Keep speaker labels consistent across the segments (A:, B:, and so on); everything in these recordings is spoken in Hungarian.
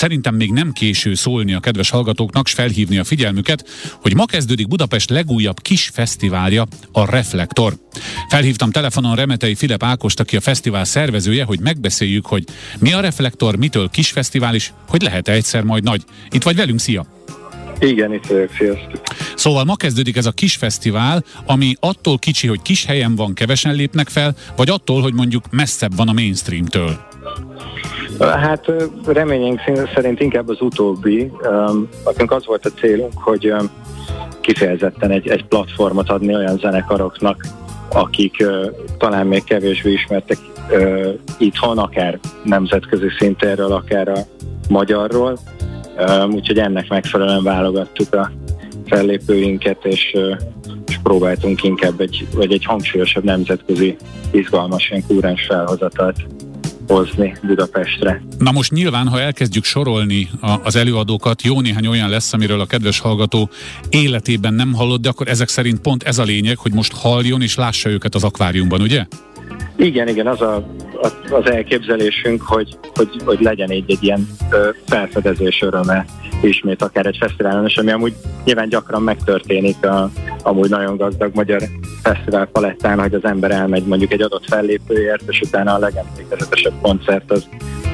A: Szerintem még nem késő szólni a kedves hallgatóknak, s felhívni a figyelmüket, hogy ma kezdődik Budapest legújabb kis fesztiválja, a Reflektor. Felhívtam telefonon Remetei Filip Ákost, aki a fesztivál szervezője, hogy megbeszéljük, hogy mi a Reflektor, mitől kis fesztivál is, hogy lehet-e egyszer majd nagy. Itt vagy velünk, szia!
B: Igen, itt vagyok, sziasztok.
A: Szóval ma kezdődik ez a kis fesztivál, ami attól kicsi, hogy kis helyen van, kevesen lépnek fel, vagy attól, hogy mondjuk messzebb van a mainstreamtől.
B: Hát reményénk szerint inkább az utóbbi. Nekünk az volt a célunk, hogy kifejezetten egy, egy platformot adni olyan zenekaroknak, akik talán még kevésbé ismertek itthon, akár nemzetközi szintéről, akár a magyarról. Úgyhogy ennek megfelelően válogattuk a fellépőinket, és, és próbáltunk inkább egy, vagy egy hangsúlyosabb nemzetközi, izgalmas, ilyen kúrens felhozatalt hozni Budapestre.
A: Na most nyilván, ha elkezdjük sorolni a, az előadókat, jó néhány olyan lesz, amiről a kedves hallgató életében nem hallott, de akkor ezek szerint pont ez a lényeg, hogy most halljon és lássa őket az akváriumban, ugye?
B: Igen, igen, az a, az elképzelésünk, hogy, hogy, hogy legyen egy, egy ilyen felfedezés öröme ismét akár egy fesztiválon, és ami amúgy nyilván gyakran megtörténik a, amúgy nagyon gazdag magyar fesztivál palettán, hogy az ember elmegy mondjuk egy adott fellépőért, és utána a legemlékezetesebb koncert az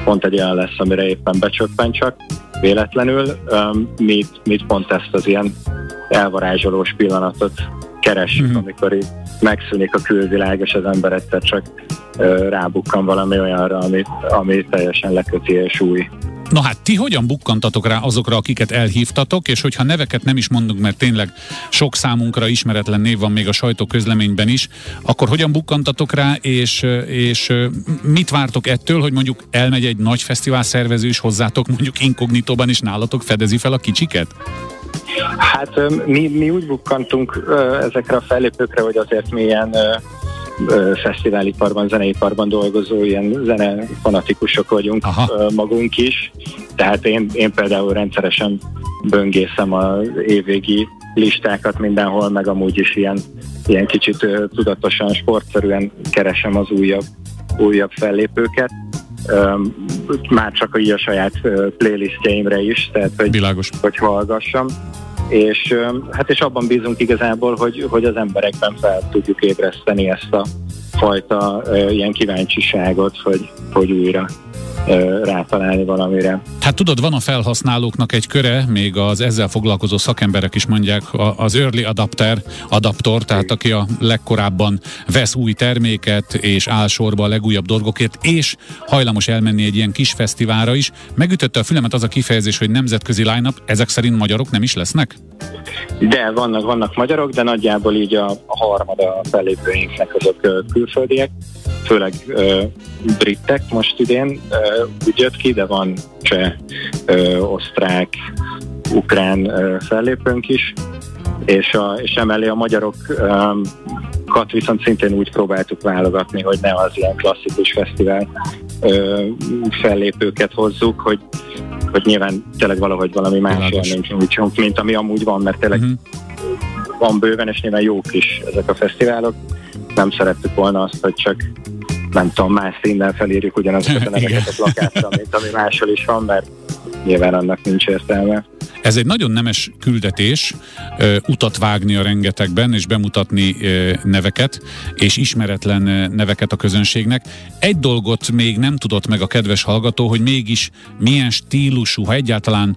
B: pont egy olyan lesz, amire éppen becsöppen csak véletlenül. Um, mi, mit pont ezt az ilyen elvarázsolós pillanatot keressük, mm-hmm. amikor így megszűnik a külvilág, és az ember egyszer csak rábukkan valami olyanra, ami, ami teljesen leköti és új.
A: Na hát ti hogyan bukkantatok rá azokra, akiket elhívtatok, és hogyha neveket nem is mondunk, mert tényleg sok számunkra ismeretlen név van még a sajtóközleményben is, akkor hogyan bukkantatok rá, és, és mit vártok ettől, hogy mondjuk elmegy egy nagy fesztivál szervező is hozzátok, mondjuk inkognitóban is nálatok fedezi fel a kicsiket?
B: Hát mi, mi úgy bukkantunk ezekre a fellépőkre, hogy azért milyen fesztiváliparban, zeneiparban dolgozó ilyen zene fanatikusok vagyunk Aha. magunk is. Tehát én, én például rendszeresen böngészem az évvégi listákat mindenhol, meg amúgy is ilyen, ilyen kicsit tudatosan, sportszerűen keresem az újabb, újabb fellépőket. Már csak így a saját playlistjeimre is, tehát hogy,
A: Világos.
B: hogy hallgassam és hát és abban bízunk igazából, hogy, hogy az emberekben fel tudjuk ébreszteni ezt a fajta ilyen kíváncsiságot, hogy, hogy újra rátalálni valamire.
A: Hát tudod, van a felhasználóknak egy köre, még az ezzel foglalkozó szakemberek is mondják, az early adapter, adaptor, tehát aki a legkorábban vesz új terméket, és áll sorba a legújabb dolgokért, és hajlamos elmenni egy ilyen kis fesztiválra is. Megütötte a fülemet az a kifejezés, hogy nemzetközi line-up, ezek szerint magyarok nem is lesznek?
B: De vannak, vannak magyarok, de nagyjából így a, a harmada a fellépőinknek azok külföldiek főleg uh, britek most idén uh, úgy jött ki, de van cseh, uh, osztrák, ukrán uh, fellépőnk is, és, a, és emellé a magyarokat viszont szintén úgy próbáltuk válogatni, hogy ne az ilyen klasszikus fesztivál uh, fellépőket hozzuk, hogy, hogy nyilván tényleg valahogy valami más élmény mint ami amúgy van, mert tényleg uh-huh. van bőven, és nyilván jók is ezek a fesztiválok. Nem szerettük volna azt, hogy csak nem tudom, más színnel felírjuk ugyanazokat a neveket a plakáttal, mint ami máshol is van, mert nyilván annak nincs értelme.
A: Ez egy nagyon nemes küldetés, utat vágni a rengetegben, és bemutatni neveket, és ismeretlen neveket a közönségnek. Egy dolgot még nem tudott meg a kedves hallgató, hogy mégis milyen stílusú, ha egyáltalán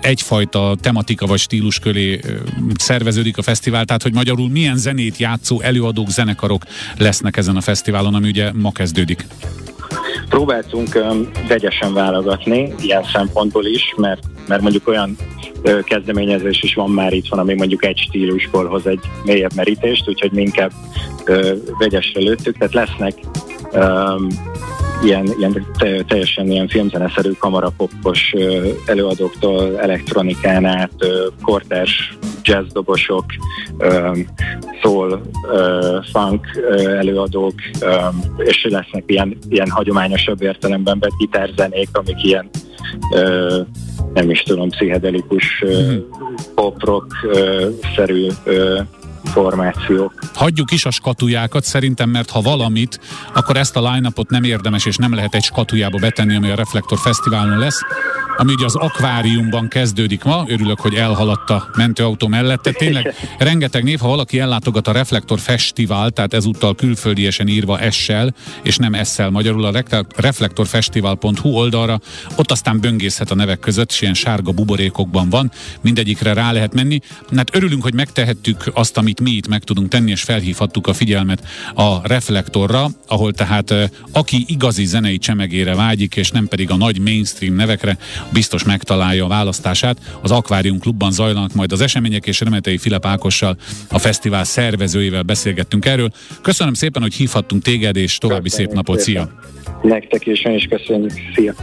A: egyfajta tematika vagy stílus köré szerveződik a fesztivál, tehát hogy magyarul milyen zenét játszó előadók, zenekarok lesznek ezen a fesztiválon, ami ugye ma kezdődik.
B: Próbáltunk um, vegyesen válogatni, ilyen szempontból is, mert, mert mondjuk olyan uh, kezdeményezés is van már itt van, ami mondjuk egy stílusból hoz egy mélyebb merítést, úgyhogy mi inkább uh, vegyesre lőttük, tehát lesznek um, ilyen, ilyen teljesen ilyen filmzeneszerű kamarapoppos előadóktól elektronikán át, kortárs jazzdobosok, soul, funk előadók, és lesznek ilyen, ilyen hagyományosabb értelemben vett gitárzenék, amik ilyen nem is tudom, pszichedelikus mm. pop-rock-szerű formációk.
A: Hagyjuk is a skatujákat szerintem, mert ha valamit, akkor ezt a line nem érdemes és nem lehet egy skatujába betenni, ami a Reflektor Fesztiválon lesz. Ami ugye az akváriumban kezdődik ma. Örülök, hogy elhaladt mentőautó mellette. Tényleg rengeteg név, ha valaki ellátogat a Reflektor Fesztivál, tehát ezúttal külföldiesen írva S-sel, és nem S-szel magyarul a reflektorfesztivál.hu oldalra, ott aztán böngészhet a nevek között, és ilyen sárga buborékokban van, mindegyikre rá lehet menni. Hát örülünk, hogy megtehettük azt, amit mi itt meg tudunk tenni, és felhívhattuk a figyelmet a Reflektorra, ahol tehát aki igazi zenei csemegére vágyik, és nem pedig a nagy mainstream nevekre, biztos megtalálja a választását. Az Aquarium Klubban zajlanak majd az események, és Remetei Filip Ákossal, a fesztivál szervezőivel beszélgettünk erről. Köszönöm szépen, hogy hívhattunk téged, és további Köszönjük szép napot. Szia!
B: Nektek is, is köszönjük. Szia!